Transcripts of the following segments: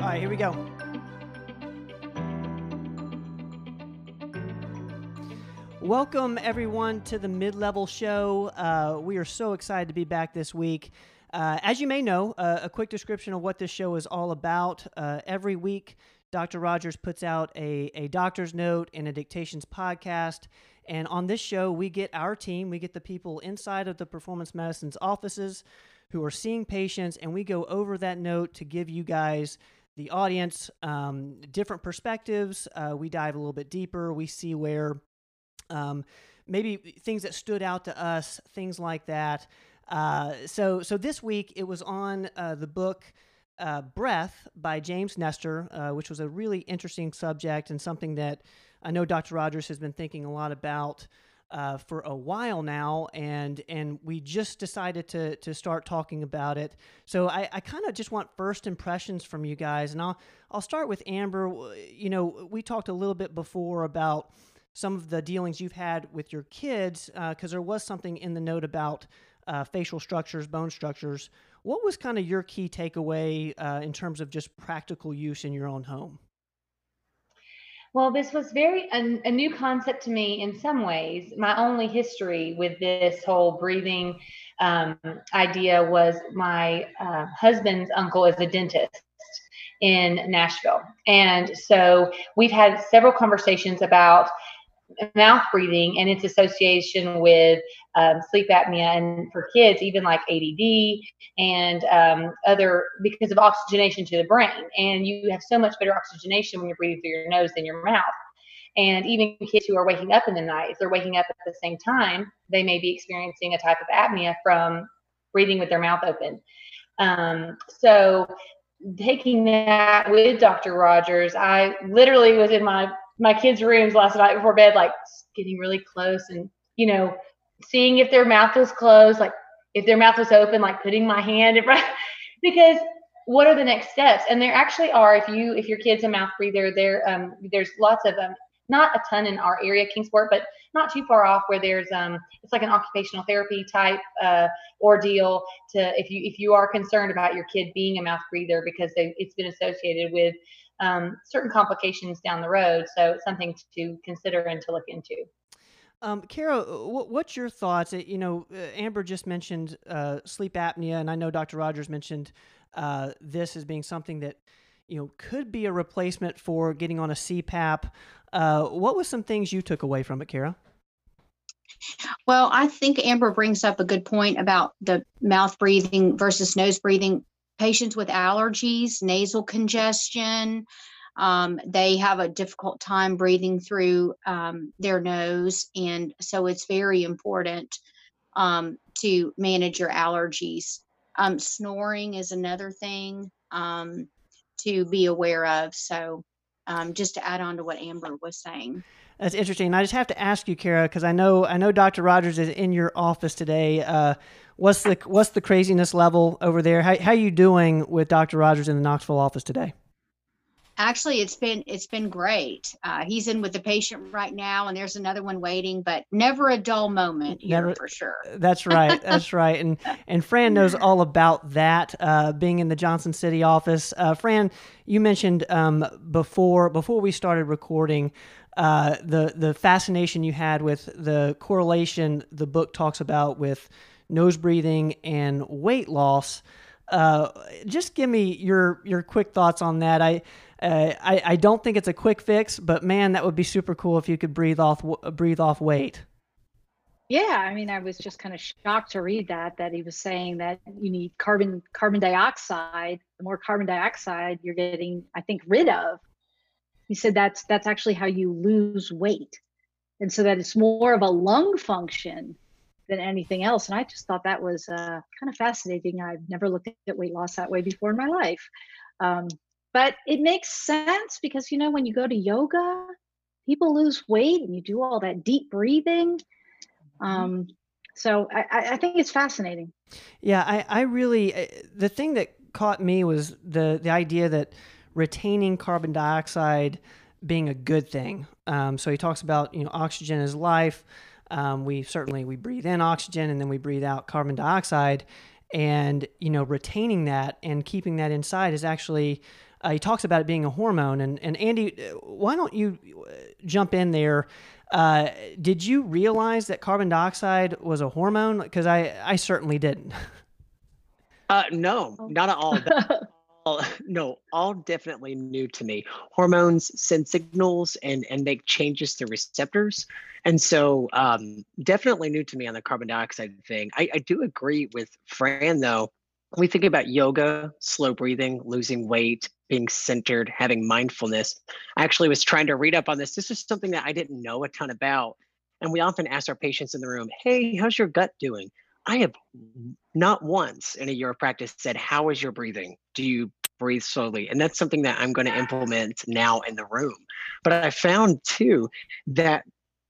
All right, here we go. Welcome, everyone, to the Mid Level Show. Uh, we are so excited to be back this week. Uh, as you may know, uh, a quick description of what this show is all about. Uh, every week, Dr. Rogers puts out a, a doctor's note and a dictations podcast. And on this show, we get our team, we get the people inside of the performance medicine's offices who are seeing patients, and we go over that note to give you guys, the audience, um, different perspectives. Uh, we dive a little bit deeper. We see where um, maybe things that stood out to us, things like that. Uh, so, so this week it was on uh, the book uh, Breath by James Nestor, uh, which was a really interesting subject and something that I know Dr. Rogers has been thinking a lot about. Uh, for a while now, and and we just decided to to start talking about it. So I, I kind of just want first impressions from you guys, and I'll I'll start with Amber. You know, we talked a little bit before about some of the dealings you've had with your kids, because uh, there was something in the note about uh, facial structures, bone structures. What was kind of your key takeaway uh, in terms of just practical use in your own home? Well, this was very a, a, new concept to me in some ways. My only history with this whole breathing um, idea was my uh, husband's uncle is a dentist in Nashville. And so we've had several conversations about mouth breathing and its association with um, sleep apnea and for kids even like ADD and um, other because of oxygenation to the brain and you have so much better oxygenation when you're breathing through your nose than your mouth and even kids who are waking up in the night if they're waking up at the same time they may be experiencing a type of apnea from breathing with their mouth open um, so taking that with Dr. Rogers, I literally was in my my kids' rooms last night before bed, like getting really close and, you know, seeing if their mouth was closed, like if their mouth was open, like putting my hand in front, because what are the next steps? And there actually are, if you, if your kid's a mouth breather, there, um, there's lots of, um, not a ton in our area, Kingsport, but not too far off where there's, um, it's like an occupational therapy type, uh, ordeal to, if you, if you are concerned about your kid being a mouth breather because they, it's been associated with um, certain complications down the road. So it's something to consider and to look into. Um, Kara, what's your thoughts? You know, uh, Amber just mentioned uh, sleep apnea, and I know Dr. Rogers mentioned uh, this as being something that you know could be a replacement for getting on a CPAP. Uh, what was some things you took away from it, Kara? Well, I think Amber brings up a good point about the mouth breathing versus nose breathing patients with allergies, nasal congestion, um, they have a difficult time breathing through um, their nose. And so it's very important um, to manage your allergies. Um, snoring is another thing um, to be aware of. So um, just to add on to what Amber was saying. That's interesting. I just have to ask you, Kara, because I know I know Dr. Rogers is in your office today. Uh, what's the what's the craziness level over there? How how you doing with Dr. Rogers in the Knoxville office today? Actually, it's been it's been great. Uh, he's in with the patient right now, and there's another one waiting, but never a dull moment here never, for sure. That's right. That's right. And and Fran knows all about that. Uh, being in the Johnson City office, uh, Fran, you mentioned um, before before we started recording uh, the the fascination you had with the correlation the book talks about with nose breathing and weight loss. Uh, just give me your your quick thoughts on that. I, uh, I I don't think it's a quick fix, but man, that would be super cool if you could breathe off breathe off weight. Yeah, I mean, I was just kind of shocked to read that that he was saying that you need carbon carbon dioxide. The more carbon dioxide you're getting, I think, rid of, he said that's that's actually how you lose weight. And so that it's more of a lung function than anything else. And i just thought that was uh, kind of fascinating. I've never looked at weight loss that way before in my life. Um, but it makes sense because you know when you go to yoga people lose weight and you do all that deep breathing. Mm-hmm. um, so I, I think it's fascinating. Yeah i, I really uh, the thing that caught me was the the idea that retaining carbon dioxide being a good thing. Um, so he talks about you know oxygen is life. Um, we certainly we breathe in oxygen and then we breathe out carbon dioxide, and you know retaining that and keeping that inside is actually uh, he talks about it being a hormone. And, and Andy, why don't you jump in there? Uh, did you realize that carbon dioxide was a hormone? Because I, I certainly didn't. Uh, no, not at all. all. No, all definitely new to me. Hormones send signals and and make changes to receptors, and so um, definitely new to me on the carbon dioxide thing. I, I do agree with Fran though. When we think about yoga, slow breathing, losing weight, being centered, having mindfulness. I actually was trying to read up on this. This is something that I didn't know a ton about. And we often ask our patients in the room, hey, how's your gut doing? I have not once in a year of practice said, How is your breathing? Do you breathe slowly? And that's something that I'm going to implement now in the room. But I found too that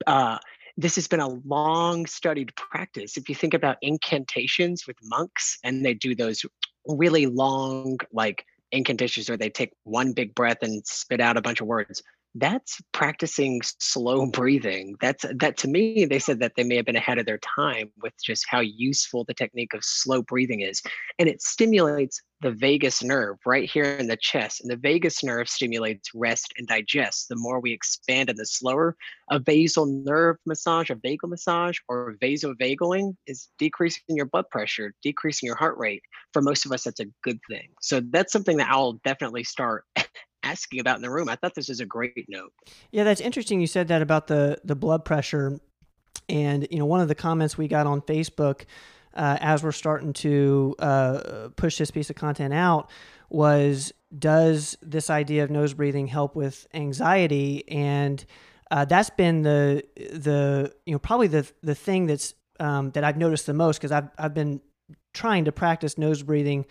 uh, this has been a long studied practice. If you think about incantations with monks, and they do those really long, like incantations where they take one big breath and spit out a bunch of words that's practicing slow breathing. That's that to me they said that they may have been ahead of their time with just how useful the technique of slow breathing is. And it stimulates the vagus nerve right here in the chest and the vagus nerve stimulates rest and digest. The more we expand and the slower a basal nerve massage a vagal massage or vasovagaling is decreasing your blood pressure decreasing your heart rate. For most of us that's a good thing. So that's something that i'll definitely start asking about in the room. I thought this was a great note. Yeah, that's interesting. You said that about the the blood pressure, and you know one of the comments we got on Facebook uh, as we're starting to uh, push this piece of content out was, does this idea of nose breathing help with anxiety? And uh, that's been the the you know probably the the thing that's um, that I've noticed the most because I've I've been trying to practice nose breathing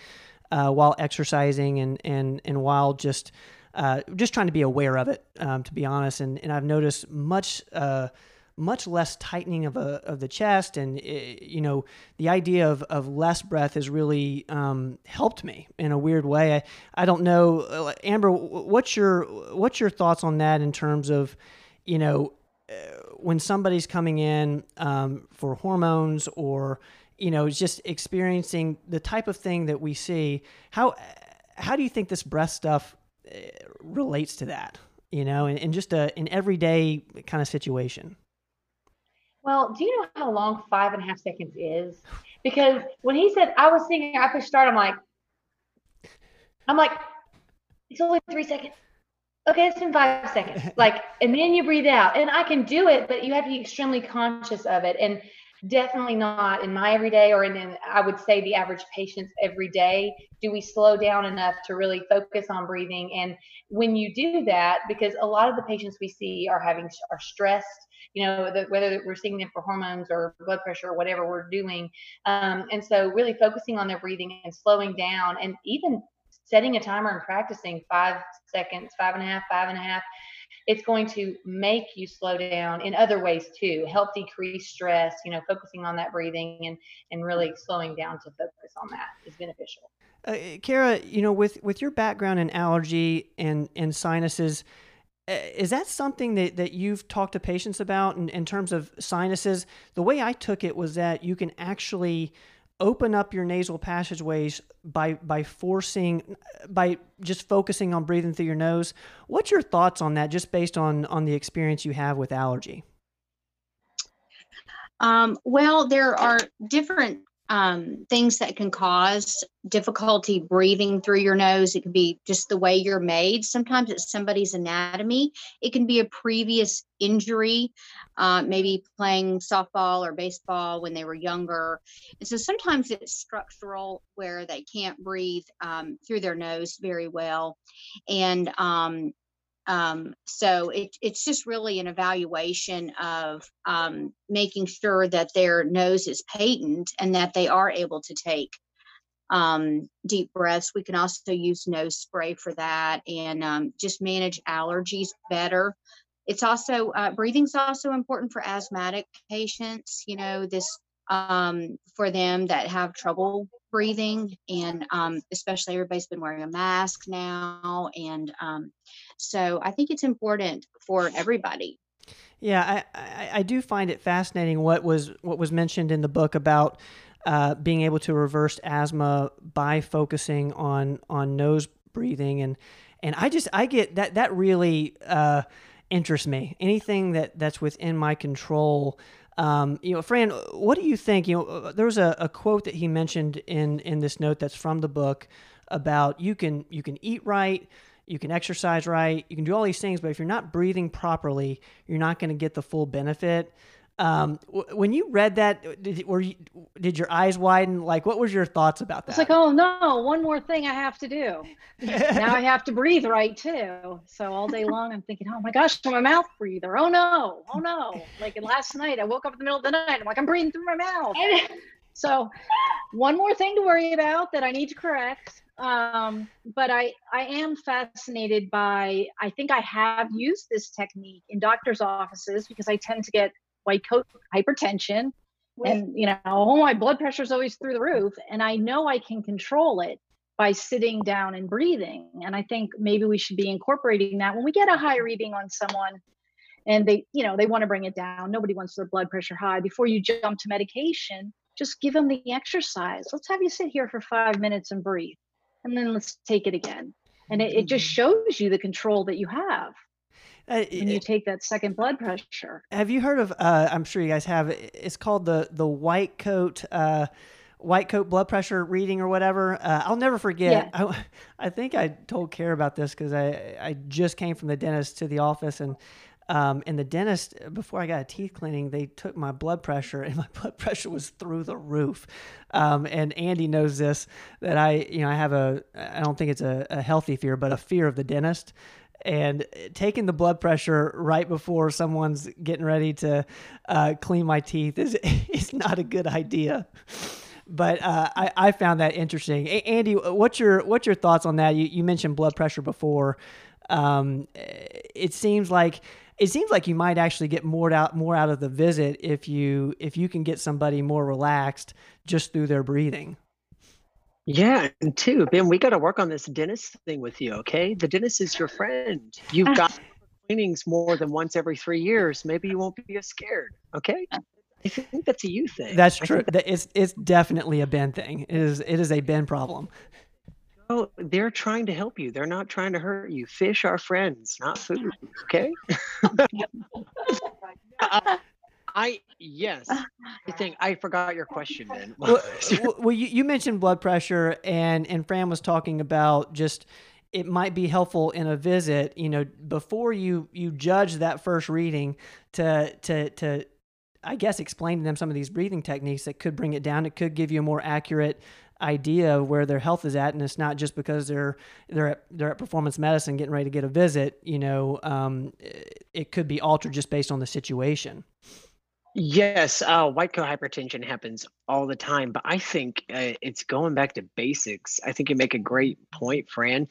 uh, while exercising and and and while just uh, just trying to be aware of it, um, to be honest. And, and I've noticed much, uh, much less tightening of, a, of the chest. And, eh, you know, the idea of, of less breath has really um, helped me in a weird way. I, I don't know, uh, Amber, what's your, what's your thoughts on that in terms of, you know, uh, when somebody's coming in um, for hormones or, you know, just experiencing the type of thing that we see, how, how do you think this breath stuff relates to that, you know, in, in just a an everyday kind of situation? Well, do you know how long five and a half seconds is? Because when he said I was thinking I push start, I'm like, I'm like, it's only three seconds. Okay, it's been five seconds. Like, and then you breathe out. And I can do it, but you have to be extremely conscious of it. And definitely not in my everyday or in, in, i would say the average patient's every day do we slow down enough to really focus on breathing? And when you do that because a lot of the patients we see are having are stressed you know the, whether we're seeing them for hormones or blood pressure or whatever we're doing um, and so really focusing on their breathing and slowing down and even setting a timer and practicing five seconds five and a half five and a half it's going to make you slow down in other ways too help decrease stress you know focusing on that breathing and and really slowing down to focus on that is beneficial. Uh, kara you know with with your background in allergy and and sinuses uh, is that something that, that you've talked to patients about in, in terms of sinuses? The way i took it was that you can actually open up your nasal passageways by by forcing by just focusing on breathing through your nose. What's your thoughts on that just based on on the experience you have with allergy? Um, well there are different um, things that can cause difficulty breathing through your nose. It could be just the way you're made. Sometimes it's somebody's anatomy. It can be a previous injury, uh, maybe playing softball or baseball when they were younger. And so sometimes it's structural where they can't breathe um, through their nose very well. And um, um, so it, it's just really an evaluation of um, making sure that their nose is patent and that they are able to take um, deep breaths. We can also use nose spray for that and um, just manage allergies better. It's also uh, breathing's also important for asthmatic patients. You know, this um, for them that have trouble breathing, and um, especially everybody's been wearing a mask now, and um, so I think it's important for everybody. Yeah, I, I, I do find it fascinating what was what was mentioned in the book about uh, being able to reverse asthma by focusing on on nose breathing and and I just I get that that really uh, interests me. Anything that that's within my control. Um, you know, Fran, what do you think? You know, uh, there was a, a quote that he mentioned in in this note that's from the book about you can you can eat right, you can exercise right, you can do all these things, but if you're not breathing properly, you're not going to get the full benefit. Um, w- when you read that, did were you, did your eyes widen? Like, what was your thoughts about that? It's like, oh no, one more thing I have to do. now I have to breathe right too. So all day long, I'm thinking, oh my gosh, I'm a mouth breather. Oh no, oh no. Like last night, I woke up in the middle of the night. I'm like, I'm breathing through my mouth. so one more thing to worry about that I need to correct. Um, but I, I am fascinated by, I think I have used this technique in doctor's offices because I tend to get white coat hypertension and you know oh my blood pressure is always through the roof and i know i can control it by sitting down and breathing and i think maybe we should be incorporating that. When we get a high reading on someone and they you know they want to bring it down nobody wants their blood pressure high before you jump to medication just give them the exercise. Let's have you sit here for five minutes and breathe and then let's take it again. And it, it just Mm-hmm. shows you the control that you have Uh, when you take that second blood pressure Have you heard of? Uh, I'm sure you guys have. It's called the the white coat. Uh, White coat blood pressure reading or whatever. Uh, I'll never forget. I, I think I told Care about this because I, I just came from the dentist to the office and um, and the dentist before I got a teeth cleaning, they took my blood pressure and my blood pressure was through the roof. Um, and Andy knows this that I you know I have a I don't think it's a, a healthy fear, but a fear of the dentist and taking the blood pressure right before someone's getting ready to uh, clean my teeth is is not a good idea. But uh, I, I found that interesting. A- Andy, what's your what's your thoughts on that? You, you mentioned blood pressure before. Um, it seems like it seems like you might actually get more out more out of the visit if you if you can get somebody more relaxed just through their breathing. Yeah, and two, Ben, we got to work on this dentist thing with you, okay? The dentist is your friend. You've got cleanings more than once every three years. Maybe you won't be as scared, okay? Uh. I think that's a you thing. That's true. That- It's it's definitely a Ben thing. It is it is a Ben problem. Oh, they're trying to help you. They're not trying to hurt you. Fish are friends, not food. Okay. I yes. I think I forgot your question, then. well, well you, you mentioned blood pressure and and Fran was talking about just it might be helpful in a visit you know before you you judge that first reading to to to i guess explain to them some of these breathing techniques that could bring it down it could give you a more accurate idea of where their health is at and it's not just because they're they're at, they're at performance medicine getting ready to get a visit you know um, it, it could be altered just based on the situation Yes, uh, white coat hypertension happens all the time, but I think uh, it's going back to basics. I think you make a great point, Fran.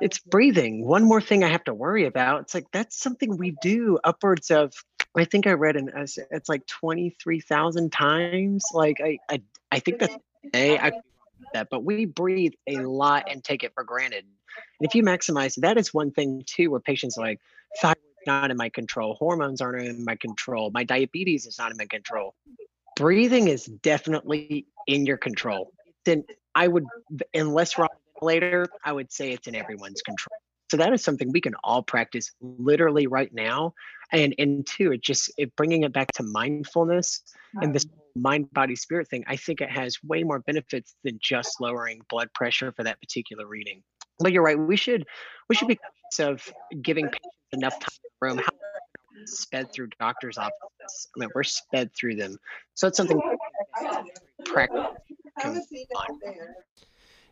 It's breathing. One more thing I have to worry about. It's like that's something we do upwards of. I think I read an it's it's like twenty three thousand times. Like I, I I think that's a I that, but we breathe a lot and take it for granted. And if you maximize, that is one thing too, where patients like thyroid not in my control. Hormones aren't in my control. My diabetes is not in my control. Breathing is definitely in your control. Then I would, unless we're on ventilator, I would say it's in everyone's control. So that is something we can all practice literally right now. And and two, it just it bringing it back to mindfulness and this mind body spirit thing. I think it has way more benefits than just lowering blood pressure for that particular reading. But you're right. We should we should be of giving patients enough time room. How sped through doctors' offices. I mean, we're sped through them. So it's something find.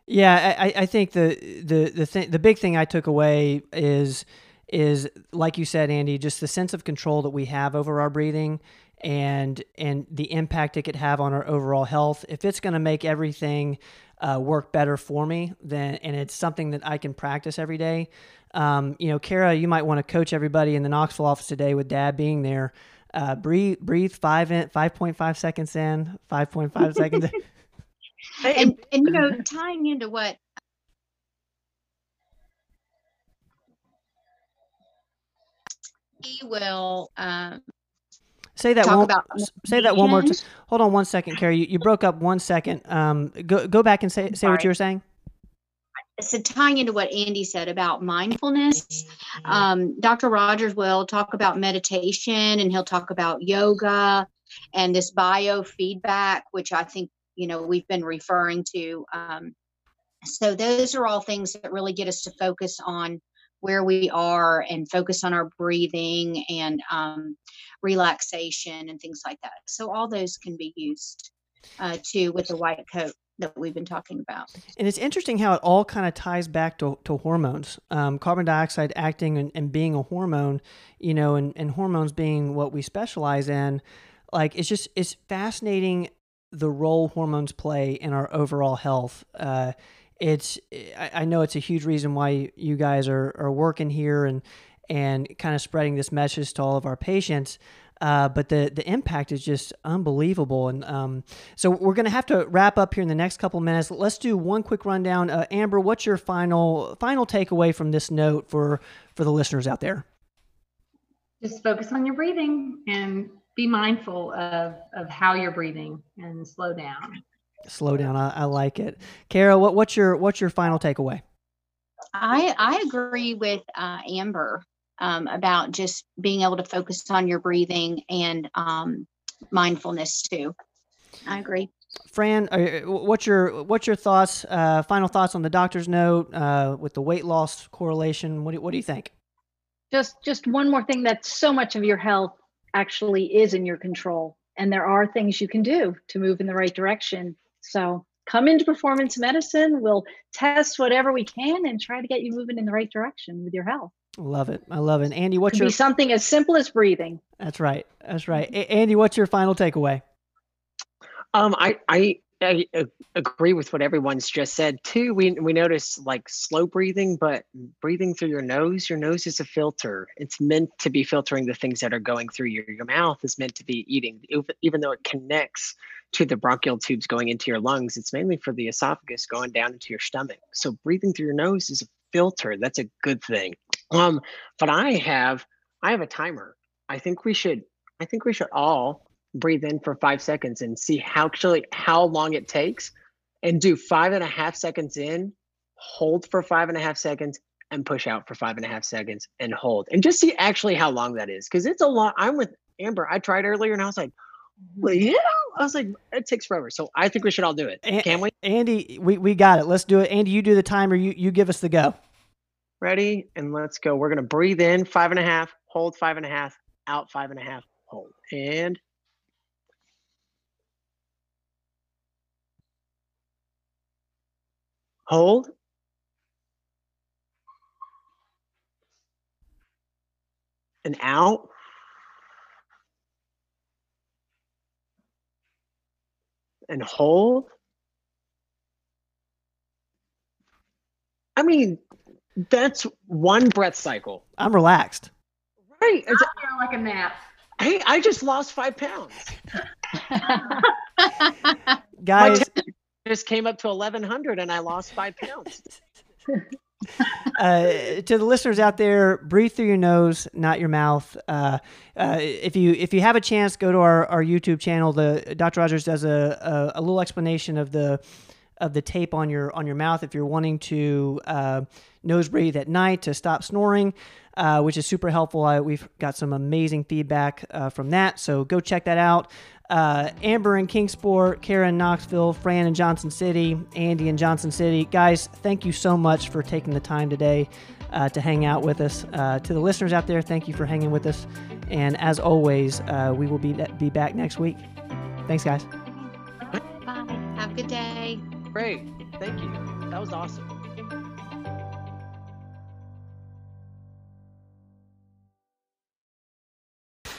Yeah, I, I- I think the the the thing the big thing I took away is is like you said, Andy, just the sense of control that we have over our breathing and and the impact it could have on our overall health. If it's going to make everything uh, work better for me, then and it's something that I can practice every day. Um, you know, Kara, you might want to coach everybody in the Knoxville office today with Dad being there. Uh, breathe, breathe five in, five point five seconds in, five point five seconds. In. and and you know tying into what he will um, Say that talk one. about Say that one more time. Hold on one second, Carrie. You, you broke up one second. Um, go go back and say say what you were saying. So tying into what Andy said about mindfulness, Mm-hmm. um, Dr. Rogers will talk about meditation and he'll talk about yoga and this biofeedback, which I think you know we've been referring to. Um, so those are all things that really get us to focus on where we are and focus on our breathing and um, relaxation and things like that. So all those can be used uh, too with the white coat that we've been talking about. And it's interesting how it all kind of ties back to, to hormones. Um, carbon dioxide acting and, and being a hormone, you know, and, and hormones being what we specialize in. Like it's just it's fascinating the role hormones play in our overall health. Uh, it's I, I know it's a huge reason why you guys are, are working here and and kind of spreading this message to all of our patients. Uh, but the the impact is just unbelievable, and um, so we're going to have to wrap up here in the next couple minutes. Let's do one quick rundown. Uh, Amber, what's your final final takeaway from this note for for the listeners out there? Just focus on your breathing and be mindful of of how you're breathing and slow down. Slow down. I, I like it. Kara, what, what's your what's your final takeaway? I I agree with uh, Amber um, about just being able to focus on your breathing and um, mindfulness too. I agree. Fran, what's your what's your thoughts? Uh, final thoughts on the doctor's note uh, with the weight loss correlation. What do, what do you think? Just just one more thing that so much of your health actually is in your control, and there are things you can do to move in the right direction. So come into performance medicine. We'll test whatever we can and try to get you moving in the right direction with your health. Love it. I love it. Andy, what's Could your be something as simple as breathing. That's right. That's right. A- Andy, what's your final takeaway? Um, I, I I agree with what everyone's just said too. We we notice like slow breathing, but breathing through your nose. Your nose is a filter. It's meant to be filtering the things that are going through your your mouth. Is meant to be eating, even though it connects to the bronchial tubes going into your lungs. It's mainly for the esophagus going down into your stomach. So breathing through your nose is a filter. That's a good thing. Um, but I have I have a timer. I think we should I think we should all breathe in for five seconds and see how actually how long it takes and do five and a half seconds in, hold for five and a half seconds, and push out for five and a half seconds and hold. And just see actually how long that is. Cause it's a long I'm with Amber. I tried earlier and I was like, well, yeah. I was like, it takes forever. So I think we should all do it. A- Can we? Andy, we, we got it. Let's do it. Andy, you do the timer. You you give us the go. Ready? And let's go. We're gonna breathe in five and a half, hold five and a half, out five and a half, hold. And hold. And out. And hold. I mean, that's one breath cycle. I'm relaxed. Right. It's, I feel like a nap. hey, I just lost five pounds. Guys, temperature just came up to 1100 and I lost five pounds. uh, to the listeners out there, breathe through your nose, not your mouth. Uh, uh, if you if you have a chance, go to our, our YouTube channel. The Dr. Rogers does a, a, a little explanation of the of the tape on your on your mouth if you're wanting to uh, nose breathe at night to stop snoring, uh, which is super helpful. I, we've got some amazing feedback uh, from that, so go check that out. Uh, Amber in Kingsport, Karen in Knoxville, Fran in Johnson City, Andy in Johnson City. Guys, thank you so much for taking the time today uh, to hang out with us. Uh, to the listeners out there, thank you for hanging with us. And as always, uh, we will be be back next week. Thanks, guys. Bye. Have a good day. Great. Thank you. That was awesome.